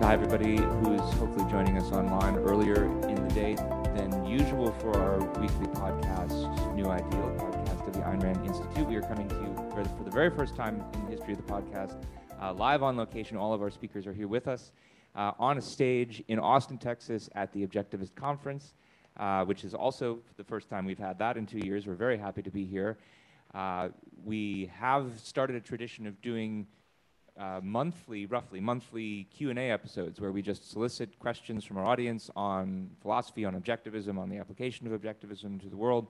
Hi, everybody who's hopefully joining us online earlier in the day than usual for our weekly podcast, New Ideal, podcast of the Ayn Rand Institute. We are coming to you for the, for the very first time in the history of the podcast, uh, live on location. All of our speakers are here with us uh, on a stage in Austin, Texas at the Objectivist Conference, uh, which is also the first time we've had that in two years. We're very happy to be here. Uh, we have started a tradition of doing uh, monthly, roughly monthly Q&A episodes where we just solicit questions from our audience on philosophy, on objectivism, on the application of objectivism to the world.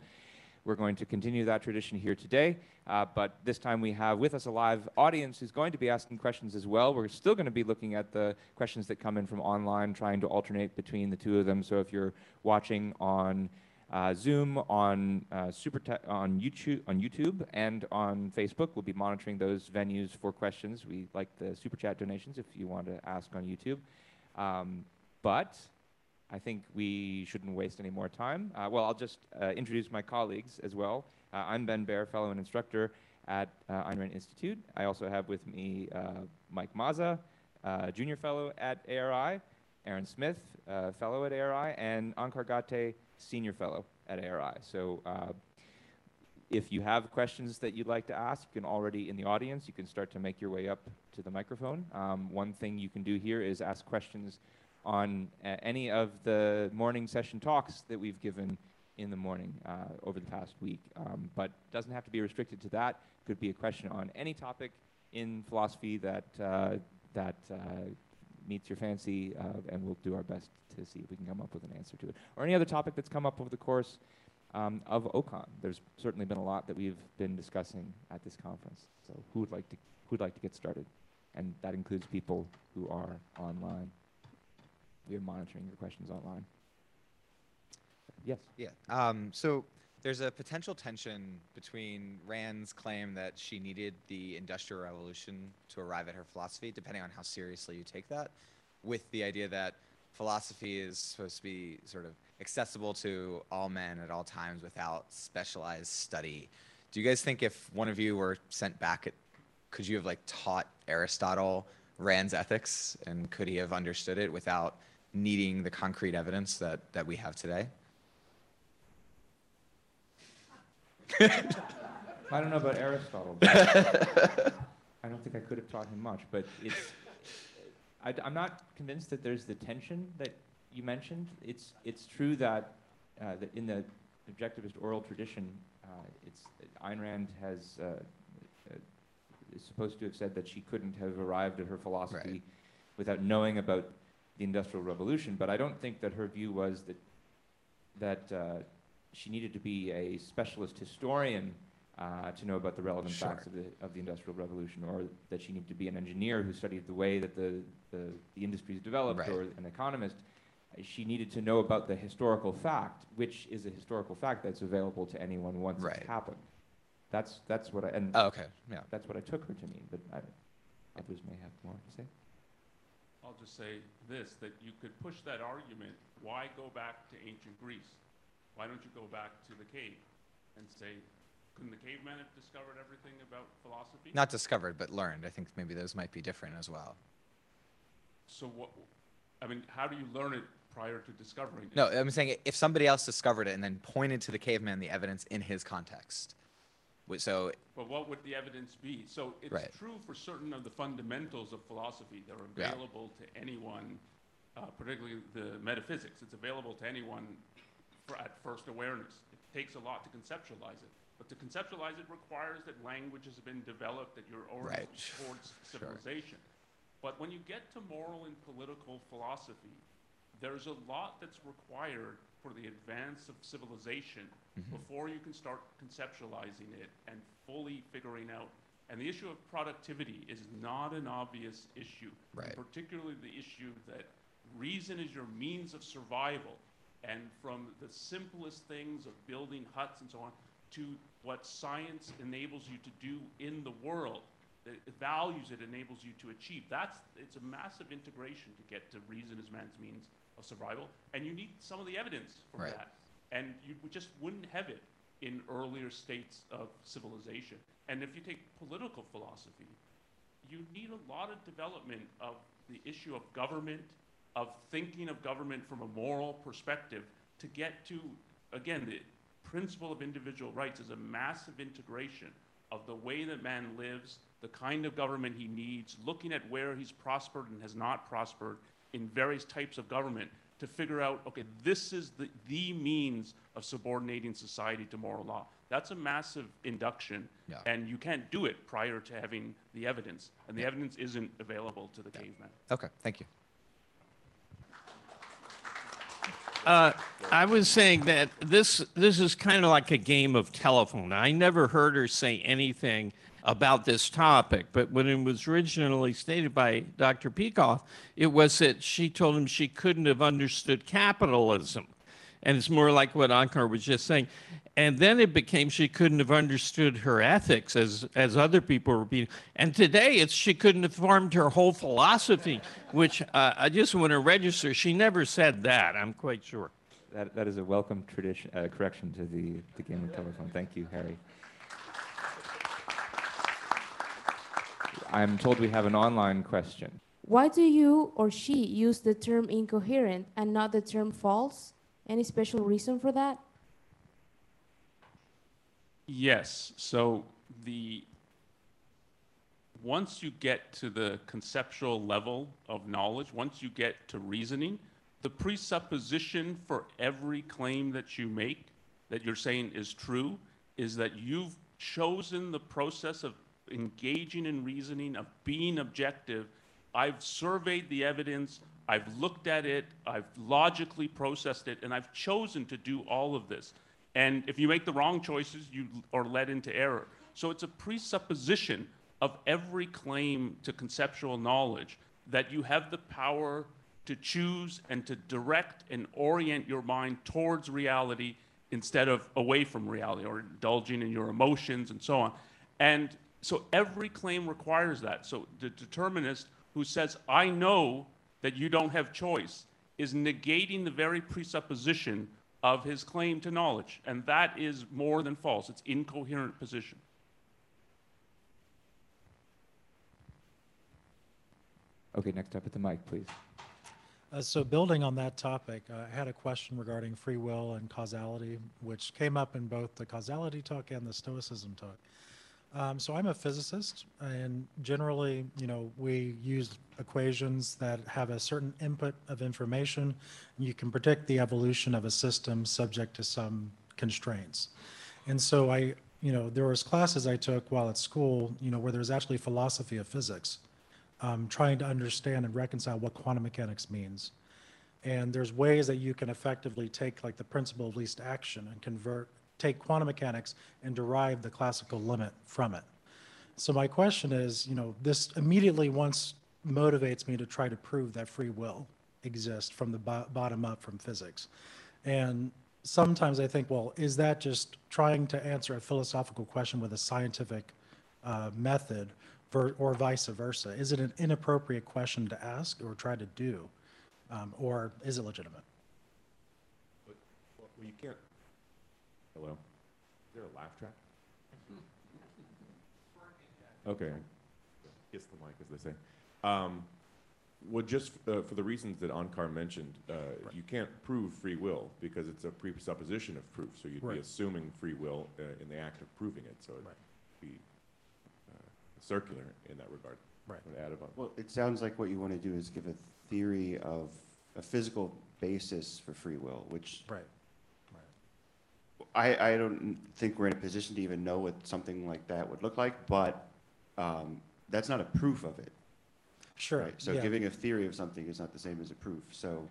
We're going to continue that tradition here today, uh, but this time we have with us a live audience who's going to be asking questions as well. We're still going to be looking at the questions that come in from online, trying to alternate between the two of them. So if you're watching on uh, Zoom, on uh, Super on YouTube, on YouTube, and on Facebook. We'll be monitoring those venues for questions. We like the super chat donations if you want to ask on YouTube. Um, but I think we shouldn't waste any more time. Uh, well, I'll just uh, introduce my colleagues as well. Uh, I'm Ben Bayer, fellow and instructor at uh, Ayn Rand Institute. I also have with me uh, Mike Mazza, junior fellow at ARI, Aaron Smith, fellow at ARI, and Onkar Ghate, senior fellow at ARI. So uh, if you have questions that you'd like to ask, you can already in the audience, you can start to make your way up to the microphone. Um, one thing you can do here is ask questions on uh, any of the morning session talks that we've given in the morning uh, over the past week. Um, but doesn't have to be restricted to that. Could be a question on any topic in philosophy that uh, that uh, meets your fancy, uh, and we'll do our best to see if we can come up with an answer to it. Or any other topic that's come up over the course um, of OCON. There's certainly been a lot that we've been discussing at this conference. So who would like to who'd like to get started? And that includes people who are online. We are monitoring your questions online. Yes. Yeah. Um, so there's a potential tension between Rand's claim that she needed the Industrial Revolution to arrive at her philosophy, depending on how seriously you take that, with the idea that philosophy is supposed to be sort of accessible to all men at all times without specialized study. Do you guys think if one of you were sent back, at, could you have like taught Aristotle Rand's ethics, and could he have understood it without needing the concrete evidence that that we have today? I don't know about Aristotle. I don't think I could have taught him much, but it's. I, am not convinced that there's the tension that you mentioned. It's it's true that, uh, that in the objectivist oral tradition, uh, it's Ayn Rand has uh, uh, is supposed to have said that she couldn't have arrived at her philosophy right. without knowing about the Industrial Revolution. But I don't think that her view was that that uh, she needed to be a specialist historian uh, to know about the relevant sure. facts of the, of the Industrial Revolution, or that she needed to be an engineer who studied the way that the, the, the industries developed, right. or an economist. She needed to know about the historical fact, which is a historical fact that's available to anyone once right. it's happened. That's, that's what I, and oh, okay. yeah. that's what I took her to mean, but I, others may have more to say. I'll just say this, that you could push that argument, why go back to ancient Greece? Why don't you go back to the cave and say, couldn't the cavemen have discovered everything about philosophy? Not discovered, but learned. I think maybe those might be different as well. So what? I mean, how do you learn it prior to discovering it? No, I'm saying if somebody else discovered it and then pointed to the caveman the evidence in his context. So. But what would the evidence be? So it's right. true for certain of the fundamentals of philosophy that are available yeah. to anyone, uh, particularly the metaphysics. It's available to anyone at first awareness. It takes a lot to conceptualize it. But to conceptualize it requires that language has been developed, that you're oriented right. towards civilization. Sure. But when you get to moral and political philosophy, there's a lot that's required for the advance of civilization mm-hmm. before you can start conceptualizing it and fully figuring out. And the issue of productivity is not an obvious issue, right. particularly the issue that reason is your means of survival and from the simplest things of building huts and so on to what science enables you to do in the world the values it enables you to achieve. That's it's a massive integration to get to reason as man's means of survival and you need some of the evidence for right. that. And you just wouldn't have it in earlier states of civilization. And if you take political philosophy you need a lot of development of the issue of government, of thinking of government from a moral perspective to get to, again, the principle of individual rights is a massive integration of the way that man lives, the kind of government he needs, looking at where he's prospered and has not prospered in various types of government to figure out, okay, this is the, the means of subordinating society to moral law. That's a massive induction, Yeah. and you can't do it prior to having the evidence, and the evidence isn't available to the caveman. Okay, thank you. Uh, I was saying that this this is kind of like a game of telephone. I never heard her say anything about this topic, but when it was originally stated by Dr. Peikoff, it was that she told him she couldn't have understood capitalism. And it's more like what Onkar was just saying. And then it became she couldn't have understood her ethics as, as other people were being. And today it's she couldn't have formed her whole philosophy, which uh, I just want to register. She never said that, I'm quite sure. That, that is a welcome tradition, uh, correction to the, the game of telephone. Thank you, Harry. I'm told we have an online question. Why do you or she use the term incoherent and not the term false? Any special reason for that? Yes. So the once you get to the conceptual level of knowledge, once you get to reasoning, the presupposition for every claim that you make that you're saying is true is that you've chosen the process of engaging in reasoning, of being objective. I've surveyed the evidence, I've looked at it, I've logically processed it, and I've chosen to do all of this. And if you make the wrong choices, you are led into error. So it's a presupposition of every claim to conceptual knowledge that you have the power to choose and to direct and orient your mind towards reality instead of away from reality or indulging in your emotions and so on. And so every claim requires that. So the determinist who says, I know that you don't have choice, is negating the very presupposition of his claim to knowledge. And that is more than false. It's incoherent position. Okay, next up at the mic, please. Uh, so building on that topic, uh, I had a question regarding free will and causality, which came up in both the causality talk and the stoicism talk. Um, so I'm a physicist, and generally, you know, we use equations that have a certain input of information. You can predict the evolution of a system subject to some constraints. And so I, you know, there was classes I took while at school, you know, where there's actually philosophy of physics um, trying to understand and reconcile what quantum mechanics means. And there's ways that you can effectively take like the principle of least action and convert, take quantum mechanics and derive the classical limit from it. So my question is, you know, this immediately once motivates me to try to prove that free will exists from the bo- bottom up from physics. And sometimes I think, well, is that just trying to answer a philosophical question with a scientific uh, method or vice versa? Is it an inappropriate question to ask or try to do? Um, or is it legitimate? Well, you can't. Hello? Is there a laugh track? Okay. Kiss the mic, as they say. Um, well, just uh, for the reasons that Onkar mentioned, uh, you can't prove free will because it's a presupposition of proof. So you'd Right. be assuming free will uh, in the act of proving it. So it'd Right. be uh, circular in that regard. Right. Add about- Well, it sounds like what you want to do is give a theory of a physical basis for free will, which Right. I, I don't think we're in a position to even know what something like that would look like, but um, that's not a proof of it. Sure. right? So yeah. giving a theory of something is not the same as a proof. So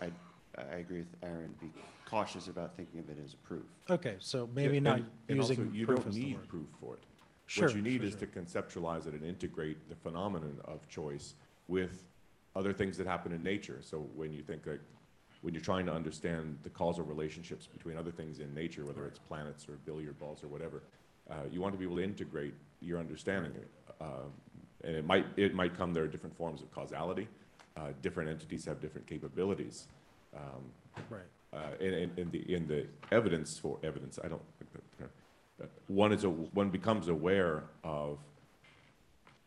I, I agree with Aaron, be cautious about thinking of it as a proof. Okay, so maybe And- not and using also, you proof don't as need proof for it. Sure, What you need sure, is sure. to conceptualize it and integrate the phenomenon of choice with other things that happen in nature. So when you think like, when you're trying to understand the causal relationships between other things in nature, whether it's planets or billiard balls or whatever, uh, you want to be able to integrate your understanding. Um, and it might it might come there are different forms of causality. Uh, different entities have different capabilities. Um, Right. uh, in, the in the evidence for evidence, I don't. think that- uh, One is a one becomes aware of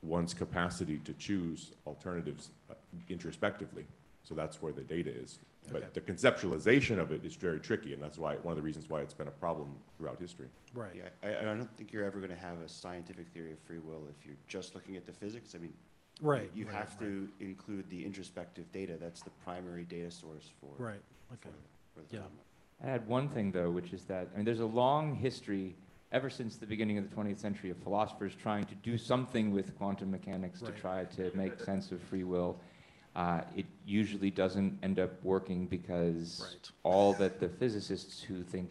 one's capacity to choose alternatives uh, introspectively. So that's where the data is. But the conceptualization of it is very tricky, and that's why, one of the reasons why it's been a problem throughout history. Right. Yeah, I, I don't think you're ever gonna have a scientific theory of free will if you're just looking at the physics. I mean, Right. you right, have right. to include the introspective data. That's the primary data source for. Right, for okay. the- for the Yeah. phenomenon. I had one thing though, which is that I mean, there's a long history ever since the beginning of the 20th century of philosophers trying to do something with quantum mechanics Right. to try to make sense of free will. Uh, it usually doesn't end up working because Right. all that the physicists who think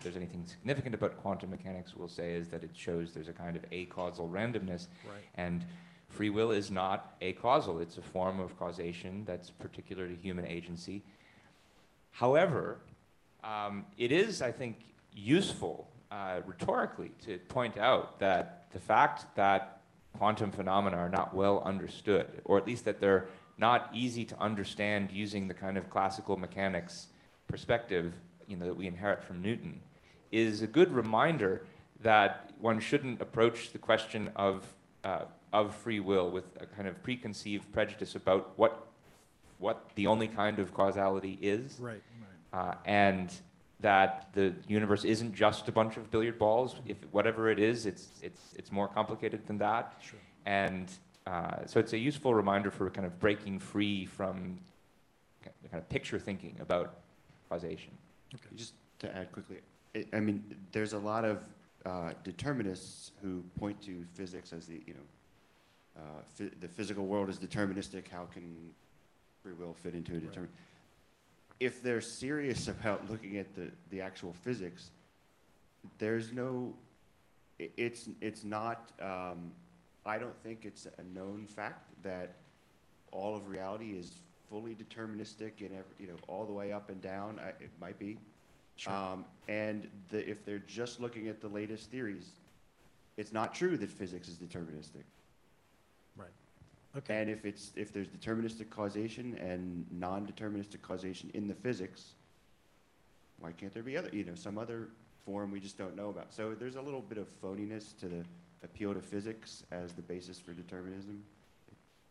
there's anything significant about quantum mechanics will say is that it shows there's a kind of acausal randomness Right. and free will is not acausal. It's a form of causation that's particular to human agency. However, um, it is, I think, useful uh, rhetorically to point out that the fact that quantum phenomena are not well understood, or at least that they're not easy to understand using the kind of classical mechanics perspective you know, that we inherit from Newton, is a good reminder that one shouldn't approach the question of, uh, of free will with a kind of preconceived prejudice about what, what the only kind of causality is Right, right. uh, and that the universe isn't just a bunch of billiard balls. If whatever it is, it's it's it's more complicated than that. Sure. And uh, so it's a useful reminder for kind of breaking free from ki- kind of picture thinking about causation. Just to add quickly, I, I mean, there's a lot of uh, determinists who point to physics as the, you know, uh, the physical world is deterministic. How can free will fit into a Right. determin? If they're serious about looking at the, the actual physics, there's no, i- it's, it's not, um, I don't think it's a known fact that all of reality is fully deterministic and every, you know, all the way up and down. I, it might be. Sure. Um, and the, if they're just looking at the latest theories, it's not true that physics is deterministic. Right. Okay. And if it's, if there's deterministic causation and non-deterministic causation in the physics, why can't there be other, you know, some other form we just don't know about? So there's a little bit of phoniness to the appeal to physics as the basis for determinism.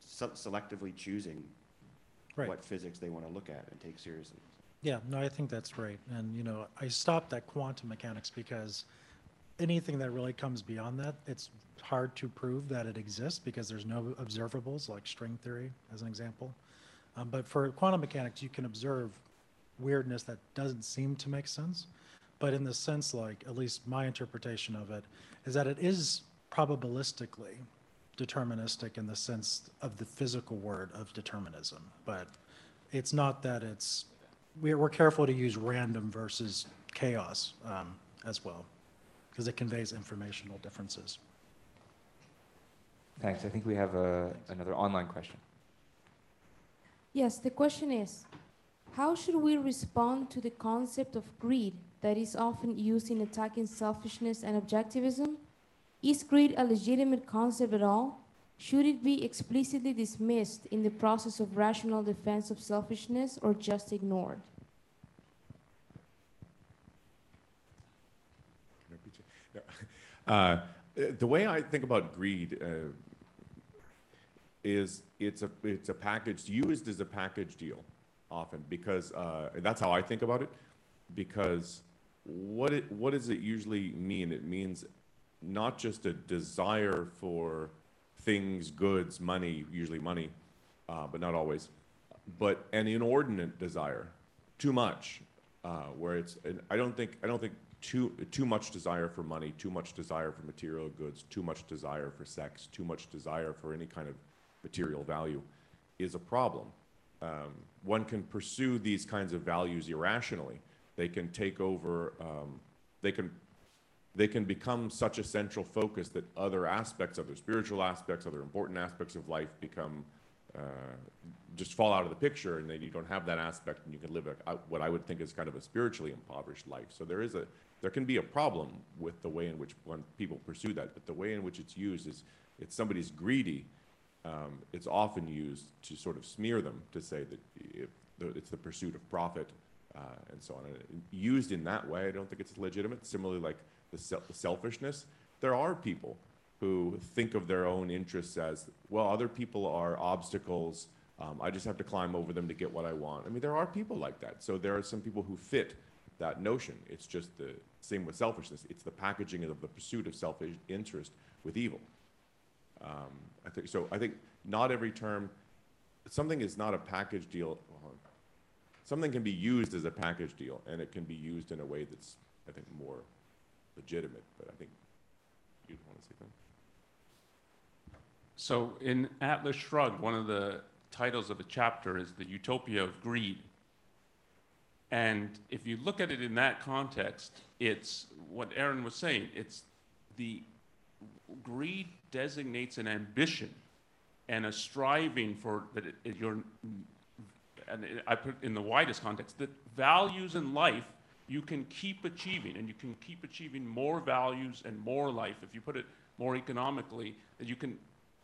Se- selectively choosing Right. what physics they want to look at and take seriously. Yeah, no, I think that's right. And, you know, I stopped at quantum mechanics because anything that really comes beyond that, it's hard to prove that it exists because there's no observables, like string theory, as an example. Um, but for quantum mechanics, you can observe weirdness that doesn't seem to make sense. But in the sense, like, at least my interpretation of it, is that it is probabilistically deterministic in the sense of the physical word of determinism. But it's not that it's, we're, we're careful to use random versus chaos um, as well, because it conveys informational differences. Thanks. I think we have a, another online question. Yes, the question is How should we respond to the concept of greed that is often used in attacking selfishness and objectivism? Is greed a legitimate concept at all? Should it be explicitly dismissed in the process of rational defense of selfishness or just ignored? Uh, the way I think about greed uh, is it's a it's a package used as a package deal often because uh, that's how I think about it because what it what does it usually mean? It means not just a desire for things, goods, money, usually money, uh, but not always, but an inordinate desire, too much, uh, where it's I don't think I don't think too too much desire for money, too much desire for material goods, too much desire for sex, too much desire for any kind of material value is a problem. Um, one can pursue these kinds of values irrationally. They can take over. Um, they can they can become such a central focus that other aspects, other spiritual aspects, other important aspects of life become uh, just fall out of the picture, and then you don't have that aspect, and you can live a, what I would think is kind of a spiritually impoverished life. So there is a there can be a problem with the way in which one people pursue that, but the way in which it's used is if somebody's greedy, um, it's often used to sort of smear them to say that it's the pursuit of profit uh, and so on. And used in that way, I don't think it's legitimate. Similarly, like the, sel- the selfishness, there are people who think of their own interests as, well, other people are obstacles. Um, I just have to climb over them to get what I want. I mean, there are people like that. So there are some people who fit that notion. It's just the same with selfishness. It's the packaging of the pursuit of selfish interest with evil. Um, I think so. I think not every term, something is not a package deal. Something can be used as a package deal, and it can be used in a way that's, I think, more legitimate. But I think you'd want to say something. So in Atlas Shrugged, one of the titles of a chapter is The Utopia of Greed. And if you look at it in that context, it's what Aaron was saying. It's the greed designates an ambition and a striving for that it, it, you're, and it, I put in the widest context, that values in life you can keep achieving, and you can keep achieving more values and more life. If you put it more economically, that you can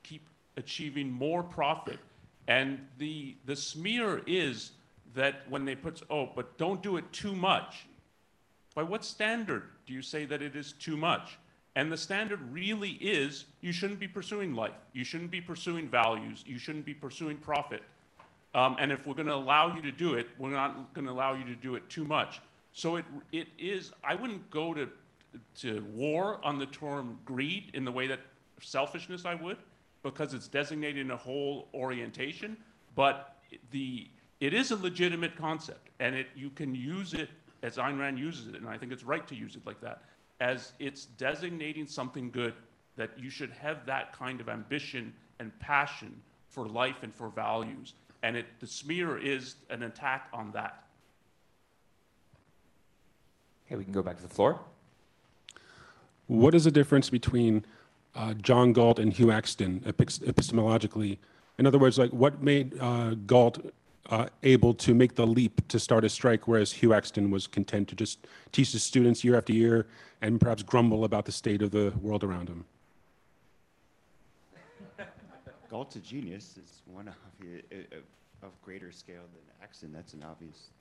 keep achieving more profit. And the, the smear is that when they put, oh, but don't do it too much. By what standard do you say that it is too much? And the standard really is you shouldn't be pursuing life. You shouldn't be pursuing values. You shouldn't be pursuing profit. Um, and if we're going to allow you to do it, we're not going to allow you to do it too much. So it, it is, I wouldn't go to, to war on the term greed in the way that selfishness I would, because it's designating a whole orientation. But the, it is a legitimate concept, and it, you can use it as Ayn Rand uses it, and I think it's right to use it like that, as it's designating something good, that you should have that kind of ambition and passion for life and for values. And it, the smear is an attack on that. Okay, we can go back to the floor. What is the difference between uh, John Galt and Hugh Akston epistemologically? In other words, like what made uh, Galt uh, able to make the leap to start a strike, whereas Hugh Akston was content to just teach his students year after year and perhaps grumble about the state of the world around him? Galt's a genius. It's one of, of greater scale than Akston. That's an obvious.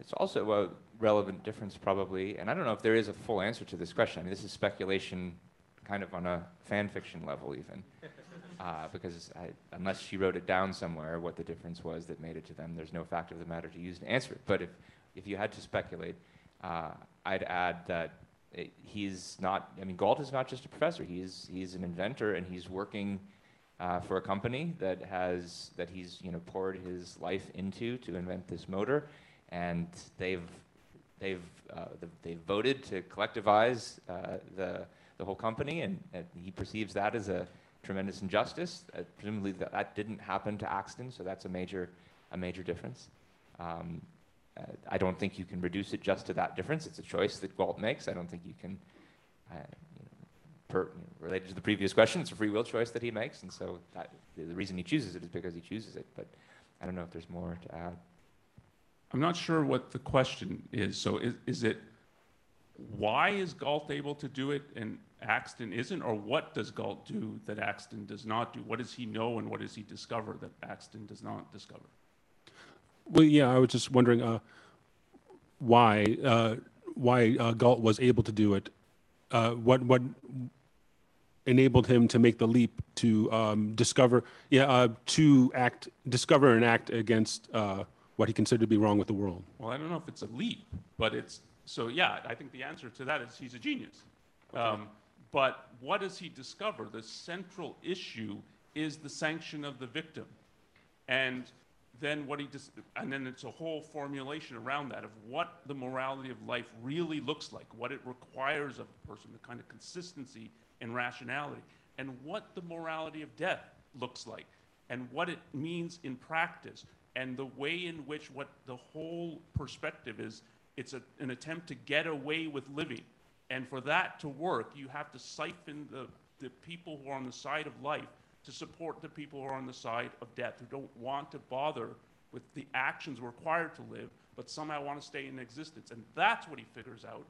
It's also a relevant difference, probably, and I don't know if there is a full answer to this question. I mean, this is speculation, kind of on a fan fiction level, even uh, because I, unless she wrote it down somewhere, what the difference was that made it to them, there's no fact of the matter to use to answer it. But if, if you had to speculate, uh, I'd add that it, he's not, I mean, Galt is not just a professor, he's, he's an inventor and he's working uh, for a company that has, that he's, you know, poured his life into to invent this motor. And they've, they've, uh, they've voted to collectivize uh, the, the whole company and, and he perceives that as a, tremendous injustice. Uh, presumably that, that didn't happen to Akston, so that's a major, a major difference. Um, uh, I don't think you can reduce it just to that difference. It's a choice that Galt makes. I don't think you can, uh, per, related to the previous question, it's a free will choice that he makes, and so that, the reason he chooses it is because he chooses it. But I don't know if there's more to add. I'm not sure what the question is. So is, is it why is Galt able to do it and Akston isn't, or what does Galt do that Akston does not do? What does he know and what does he discover that Akston does not discover? Well, yeah, I was just wondering uh, why uh, why uh, Galt was able to do it. Uh, what what enabled him to make the leap to um, discover, yeah, uh, to act, discover and act against uh, what he considered to be wrong with the world. Well, I don't know if it's a leap, but it's so. Yeah, I think the answer to that is he's a genius. Um, but what does he discover? The central issue is the sanction of the victim. And then what he dis- and then it's a whole formulation around that of what the morality of life really looks like, what it requires of a person, the kind of consistency and rationality, and what the morality of death looks like, and what it means in practice, and the way in which what the whole perspective is it's a, an attempt to get away with living and for that to work, you have to siphon the, the people who are on the side of life to support the people who are on the side of death, who don't want to bother with the actions required to live, but somehow want to stay in existence. And that's what he figures out.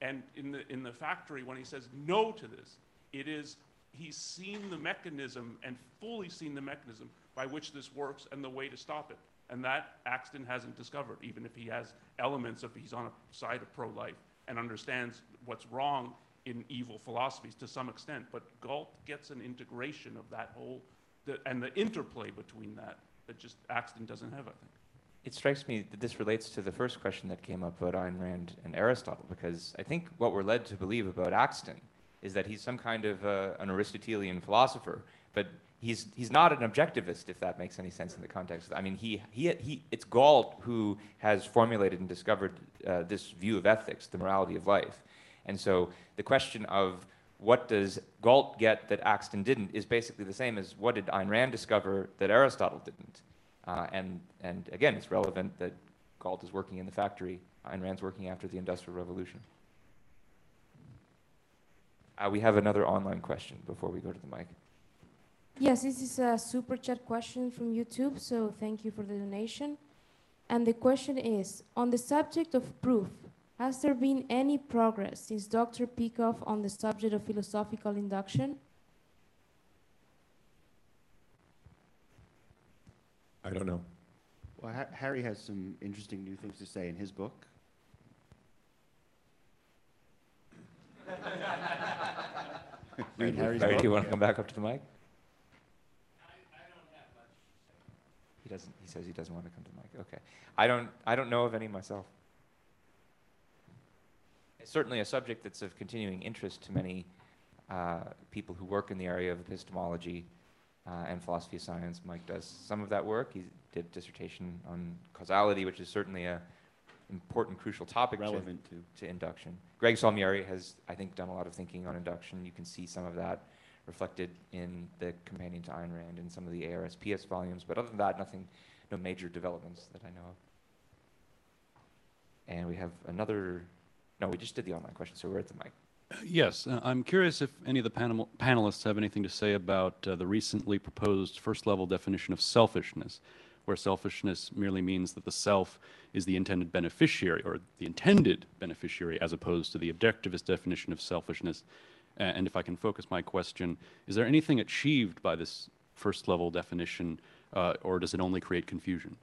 And in the, in the factory, when he says no to this, it is he's seen the mechanism and fully seen the mechanism by which this works and the way to stop it. And that Akston hasn't discovered, even if he has elements of he's on a side of pro life and understands what's wrong in evil philosophies to some extent, but Galt gets an integration of that whole, the, and the interplay between that that just Akston doesn't have, I think. It strikes me that this relates to the first question that came up about Ayn Rand and Aristotle, because I think what we're led to believe about Akston is that he's some kind of uh, an Aristotelian philosopher, but he's he's not an objectivist, if that makes any sense in the context. I mean, he he, he it's Galt who has formulated and discovered uh, this view of ethics, the morality of life, and so the question of what does Galt get that Akston didn't is basically the same as what did Ayn Rand discover that Aristotle didn't. Uh, and, and again, it's relevant that Galt is working in the factory, Ayn Rand's working after the Industrial Revolution. Uh, we have another online question before we go to the mic. Yes, this is a super chat question from YouTube, so thank you for the donation. And the question is On the subject of proof, has there been any progress since Dr. Peikoff on the subject of philosophical induction? I don't know. Well, ha Harry has some interesting new things to say in his book. Read Harry's Harry, do you want to come back up to the mic? He doesn't. He says he doesn't want to come to the mic. Okay. I don't. I don't know of any myself. It's certainly a subject that's of continuing interest to many uh, people who work in the area of epistemology uh, and philosophy of science. Mike does some of that work. He did a dissertation on causality, which is certainly a important, crucial topic relevant to, to, to induction. Greg Salmieri has, I think, done a lot of thinking on induction. You can see some of that reflected in the companion to Ayn Rand and some of the ARSPS volumes. But other than that, nothing, no major developments that I know of. And we have another. No, we just did the online question, so we're at the mic. Yes, uh, I'm curious if any of the panel, panelists have anything to say about uh, the recently proposed first level definition of selfishness, where selfishness merely means that the self is the intended beneficiary or the intended beneficiary as opposed to the objectivist definition of selfishness. And if I can focus my question, is there anything achieved by this first level definition uh, or does it only create confusion?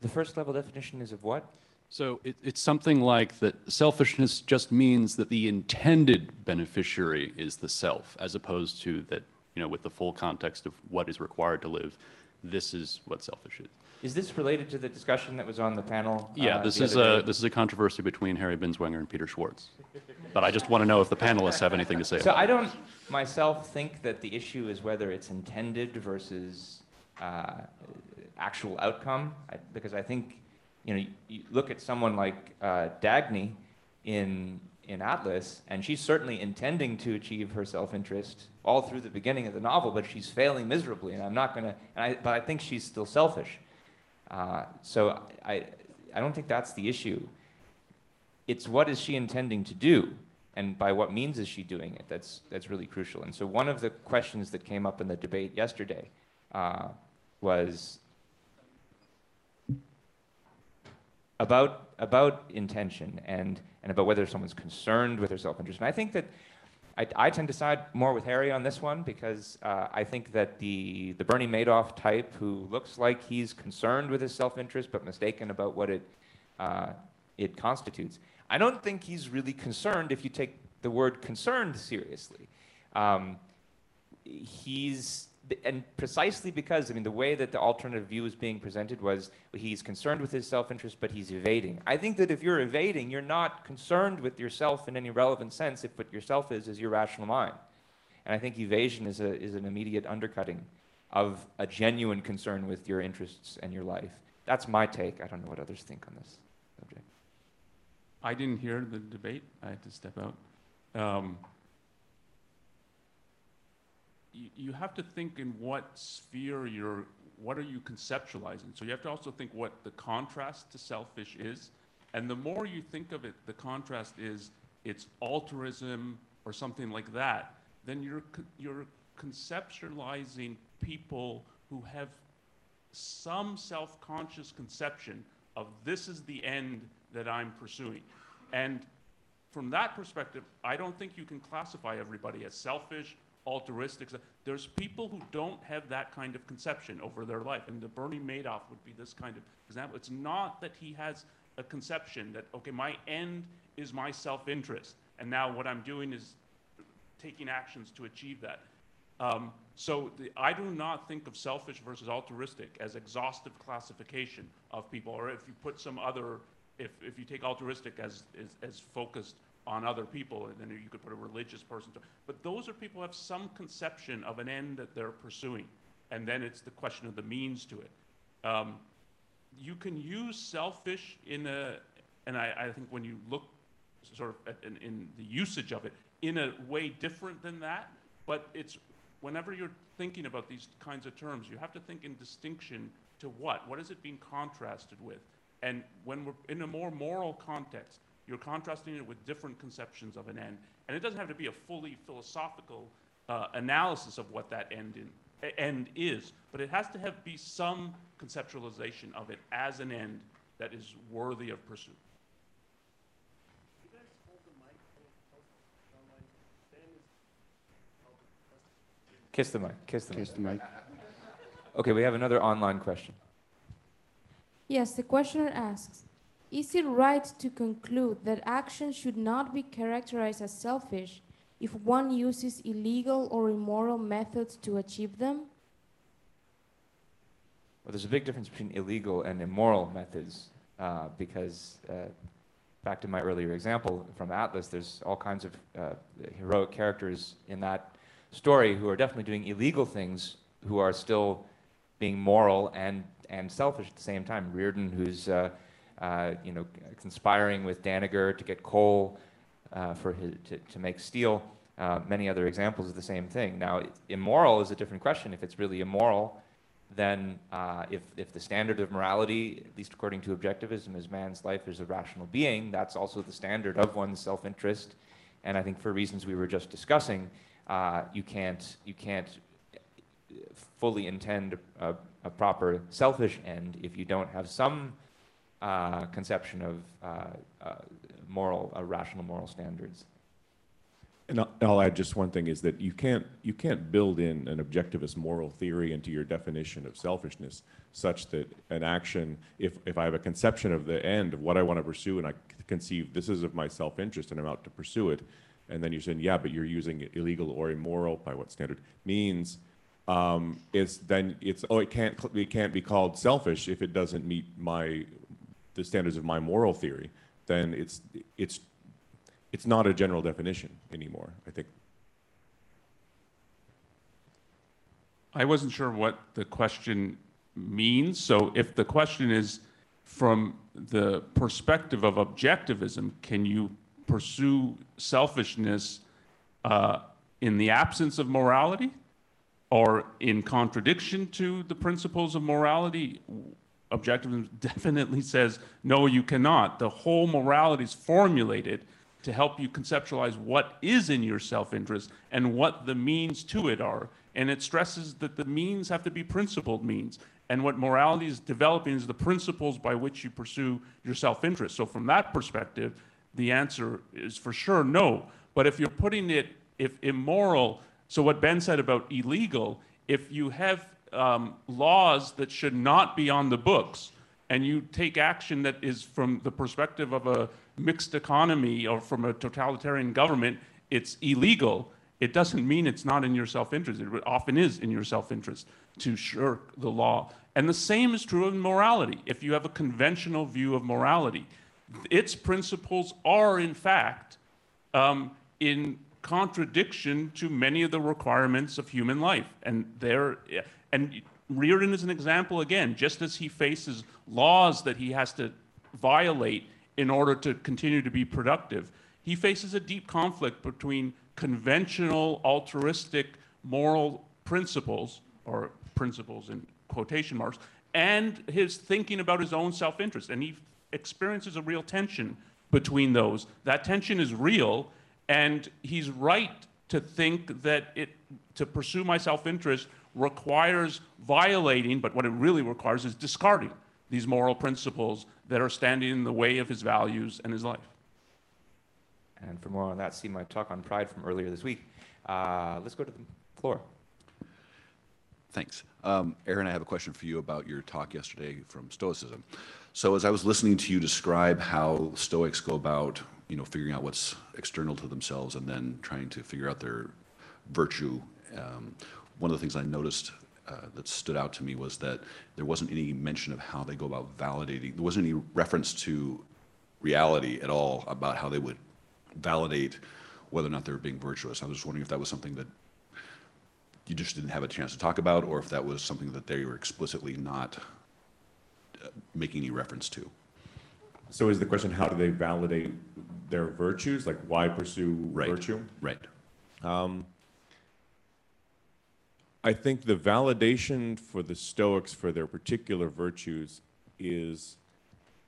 The first level definition is of what? So it, it's something like that selfishness just means that the intended beneficiary is the self, as opposed to that, you know, with the full context of what is required to live, this is what selfish is. Is this related to the discussion that was on the panel? Yeah, uh, this is a this is a controversy between Harry Binswanger and Peter Schwartz. but I just want to know if the panelists have anything to say. So I don't myself think that the issue is whether it's intended versus uh, actual outcome, I, because I think you know, you, you look at someone like uh, Dagny in in Atlas, and she's certainly intending to achieve her self-interest all through the beginning of the novel, but she's failing miserably. And I'm not going to. I, But I think she's still selfish. Uh, so I I don't think that's the issue. It's what is she intending to do, and by what means is she doing it? That's that's really crucial. And so one of the questions that came up in the debate yesterday uh, was about about intention and and about whether someone's concerned with their self-interest. And I think that I, I tend to side more with Harry on this one because uh, I think that the the Bernie Madoff type who looks like he's concerned with his self-interest but mistaken about what it uh, it constitutes. I don't think he's really concerned if you take the word concerned seriously. Um, he's and precisely because I mean the way that the alternative view is being presented was he's concerned with his self-interest, but he's evading. I think that if you're evading, you're not concerned with yourself in any relevant sense. If what yourself is is your rational mind, and I think evasion is a is an immediate undercutting of a genuine concern with your interests and your life. That's my take. I don't know what others think on this subject. I didn't hear the debate. I had to step out. Um, you, have to think in what sphere you're, what are you conceptualizing? So you have to also think what the contrast to selfish is. And the more you think of it, the contrast is it's altruism or something like that, then you're, you're conceptualizing people who have some self conscious conception of this is the end that I'm pursuing. And from that perspective, I don't think you can classify everybody as selfish altruistic. There's people who don't have that kind of conception over their life, and the Bernie Madoff would be this kind of example. It's not that he has a conception that okay, my end is my self-interest. And now what I'm doing is taking actions to achieve that. Um, so the, I do not think of selfish versus altruistic as exhaustive classification of people, or if you put some other, if, if you take altruistic as, as, as focused on other people, and then you could put a religious person. To, but those are people who have some conception of an end that they're pursuing, and then it's the question of the means to it. Um, you can use selfish in a, and I, I think when you look sort of at, in, in the usage of it, in a way different than that, but it's whenever you're thinking about these kinds of terms, you have to think in distinction to what? What is it being contrasted with? And when we're in a more moral context, you're contrasting it with different conceptions of an end. And it doesn't have to be a fully philosophical uh, analysis of what that end, in, end is, but it has to have be some conceptualization of it as an end that is worthy of pursuit. Kiss the mic. Kiss the Kiss mic. the mic. Okay, we have another online question. Yes, the questioner asks, is it right to conclude that action should not be characterized as selfish if one uses illegal or immoral methods to achieve them? Well, there's a big difference between illegal and immoral methods uh, because, uh, back to my earlier example from Atlas, there's all kinds of uh, heroic characters in that story who are definitely doing illegal things who are still being moral and, and selfish at the same time. Rearden, who's uh, you know, conspiring with Danagger to get coal uh, for his, to, to make steel. Uh, many other examples of the same thing. Now, immoral is a different question. If it's really immoral, then uh, if, if the standard of morality, at least according to objectivism, is man's life as a rational being, that's also the standard of one's self-interest. And I think for reasons we were just discussing, uh, you can't you can't fully intend a, a, proper selfish end if you don't have some uh, conception of uh, uh moral, uh, rational moral standards. And I'll add just one thing: is that you can't you can't build in an objectivist moral theory into your definition of selfishness, such that an action, if if I have a conception of the end of what I want to pursue, and I conceive this is of my self-interest, and I'm out to pursue it, and then you're saying, yeah, but you're using illegal or immoral by what standard means, um, it's then it's oh it can't it can't be called selfish if it doesn't meet my the standards of my moral theory. Then it's it's it's not a general definition anymore. I think. I wasn't sure what the question means. So if the question is from the perspective of objectivism, can you pursue selfishness uh, in the absence of morality or in contradiction to the principles of morality, objectivism definitely says, no, you cannot. The whole morality is formulated to help you conceptualize what is in your self interest and what the means to it are. And it stresses that the means have to be principled means. And what morality is developing is the principles by which you pursue your self interest. So, from that perspective, the answer is for sure no. But if you're putting it, if immoral, so what Ben said about illegal, if you have um, laws that should not be on the books, and you take action that is from the perspective of a mixed economy or from a totalitarian government, it's illegal. It doesn't mean it's not in your self interest. It often is in your self interest to shirk the law. And the same is true of morality. If you have a conventional view of morality, its principles are, in fact, um, in contradiction to many of the requirements of human life. And there, and Rearden is an example again, just as he faces laws that he has to violate in order to continue to be productive, he faces a deep conflict between conventional altruistic moral principles, or principles in quotation marks, and his thinking about his own self interest. And he experiences a real tension between those. That tension is real, and he's right to think that it to pursue my self-interest requires violating, but what it really requires is discarding these moral principles that are standing in the way of his values and his life. And for more on that, see my talk on pride from earlier this week. Uh, let's go to the floor. Thanks. Um, Aaron, I have a question for you about your talk yesterday from Stoicism. So as I was listening to you describe how Stoics go about you know, figuring out what's external to themselves and then trying to figure out their virtue. Um, one of the things I noticed uh, that stood out to me was that there wasn't any mention of how they go about validating. There wasn't any reference to reality at all about how they would validate whether or not they were being virtuous. I was just wondering if that was something that you just didn't have a chance to talk about, or if that was something that they were explicitly not uh, making any reference to. So is the question, how do they validate their virtues? Like, why pursue right. virtue? Right. Um, I think the validation for the Stoics for their particular virtues is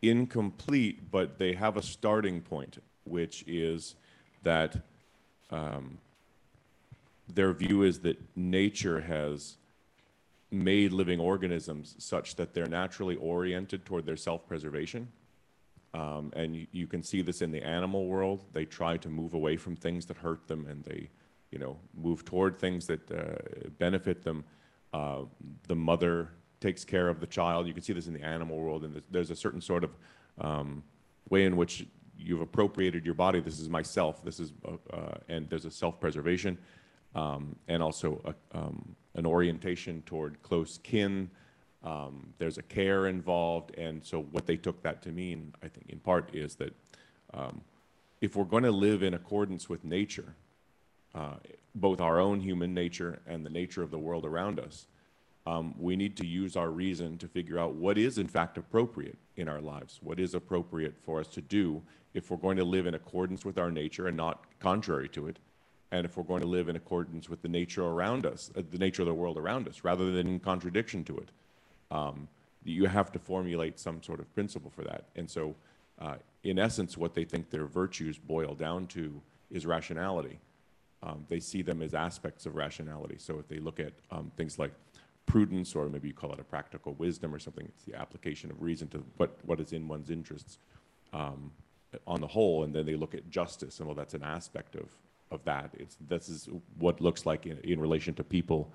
incomplete, but they have a starting point, which is that um, their view is that nature has made living organisms such that they're naturally oriented toward their self-preservation. Um, and you, you, can see this in the animal world. They try to move away from things that hurt them, and they, you know, move toward things that uh, benefit them. Uh, the mother takes care of the child. You can see this in the animal world, and there's a certain sort of um, way in which you've appropriated your body. This is myself. This is, uh, uh and there's a self-preservation um, and also a, um, an orientation toward close kin. Um, there's a care involved, and so what they took that to mean, I think, in part, is that um, if we're going to live in accordance with nature, uh, both our own human nature and the nature of the world around us, um, we need to use our reason to figure out what is in fact appropriate in our lives, what is appropriate for us to do if we're going to live in accordance with our nature and not contrary to it, and if we're going to live in accordance with the nature around us, uh, the nature of the world around us, rather than in contradiction to it. Um, you have to formulate some sort of principle for that. And so, uh, in essence, what they think their virtues boil down to is rationality. Um, they see them as aspects of rationality. So if they look at um, things like prudence, or maybe you call it a practical wisdom or something, it's the application of reason to what, what is in one's interests um, on the whole, and then they look at justice, and well, that's an aspect of, of that. It's, this is what looks like in, in relation to people.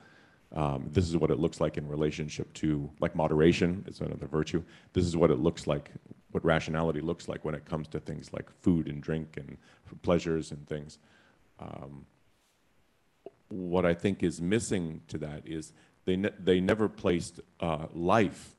Um, this is what it looks like in relationship to, like moderation is another virtue. This is what it looks like, what rationality looks like when it comes to things like food and drink and pleasures and things. Um, what I think is missing to that is they, ne they never placed uh, life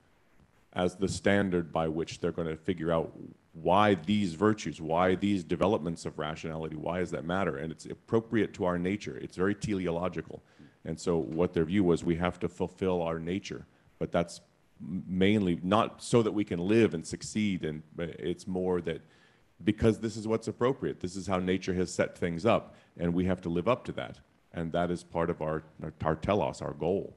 as the standard by which they're going to figure out why these virtues, why these developments of rationality, why does that matter? And it's appropriate to our nature. It's very teleological. And so what their view was, we have to fulfill our nature. But that's mainly not so that we can live and succeed. And it's more that because this is what's appropriate. This is how nature has set things up. And we have to live up to that. And that is part of our, our telos, our goal.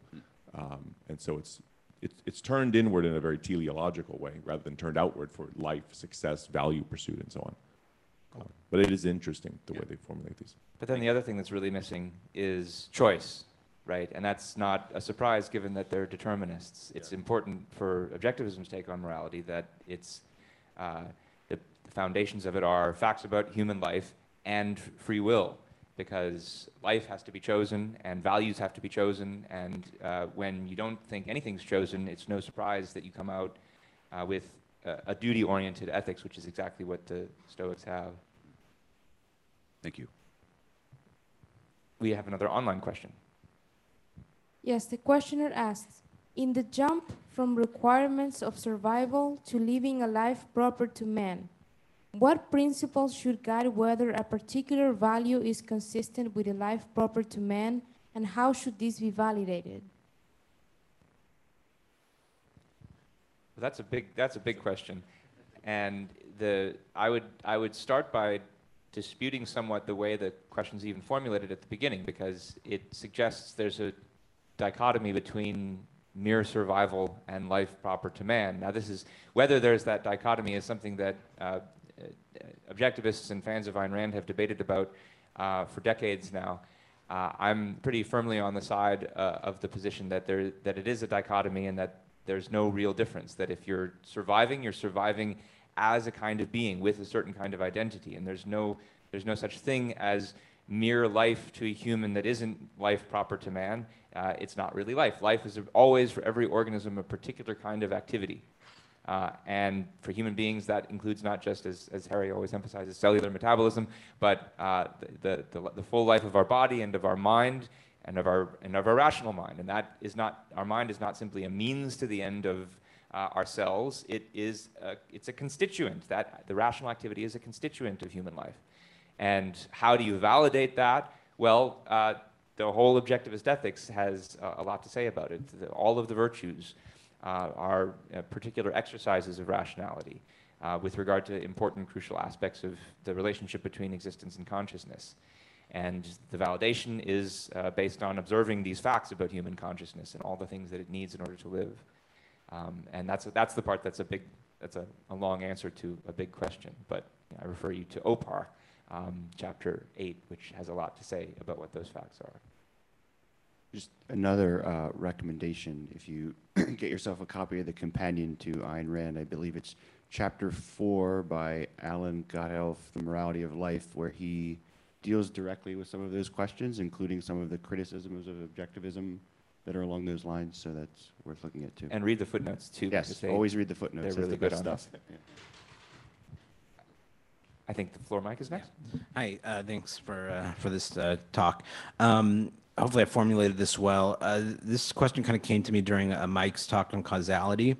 Um, and so it's it's, it's turned inward in a very teleological way rather than turned outward for life, success, value pursuit, and so on. Um, but it is interesting the yeah. way they formulate these. But then the other thing that's really missing is choice, right? And that's not a surprise given that they're determinists. It's yeah. important for objectivism's take on morality that it's uh, the, the foundations of it are facts about human life and free will because life has to be chosen and values have to be chosen. And uh, when you don't think anything's chosen, it's no surprise that you come out uh, with a, a duty oriented ethics, which is exactly what the Stoics have. Thank you. We have another online question. Yes, the questioner asks In the jump from requirements of survival to living a life proper to man, what principles should guide whether a particular value is consistent with a life proper to man, and how should this be validated? That's a big that's a big question, and the I would I would start by disputing somewhat the way the question's even formulated at the beginning because it suggests there's a dichotomy between mere survival and life proper to man. Now, this is whether there's that dichotomy is something that uh, objectivists and fans of Ayn Rand have debated about uh, for decades now. Uh, I'm pretty firmly on the side uh, of the position that there that it is a dichotomy and that there's no real difference. That if you're surviving, you're surviving as a kind of being with a certain kind of identity, and there's no there's no such thing as mere life to a human that isn't life proper to man. Uh, it's not really life. Life is always for every organism a particular kind of activity. Uh, and for human beings, that includes not just, as, as Harry always emphasizes, cellular metabolism, but uh, the, the, the, full life of our body and of our mind and of our, and of our rational mind. And that is not, our mind is not simply a means to the end of uh, our cells. It is a, it's a constituent. That, the rational activity is a constituent of human life. And how do you validate that? Well, uh, the whole objectivist ethics has uh, a lot to say about it. All of the virtues are uh, particular exercises of rationality uh, with regard to important, crucial aspects of the relationship between existence and consciousness. And the validation is uh, based on observing these facts about human consciousness and all the things that it needs in order to live. Um, and that's, that's the part that's a big, that's a, a long answer to a big question. But you know, I refer you to OPAR, um, chapter 8, which has a lot to say about what those facts are. Just another uh, recommendation, if you get yourself a copy of the companion to Ayn Rand, I believe it's chapter four by Allan Gotthelf, The Morality of Life, where he deals directly with some of those questions, including some of the criticisms of objectivism that are along those lines. So that's worth looking at too. And read the footnotes too. Yes, they, always read the footnotes. They're really the good stuff. Yeah. I think the floor mic is next. Yeah. Hi, uh, thanks for uh, for this uh, talk. Um, hopefully I formulated this well. Uh, this question kind of came to me during uh, Mike's talk on causality.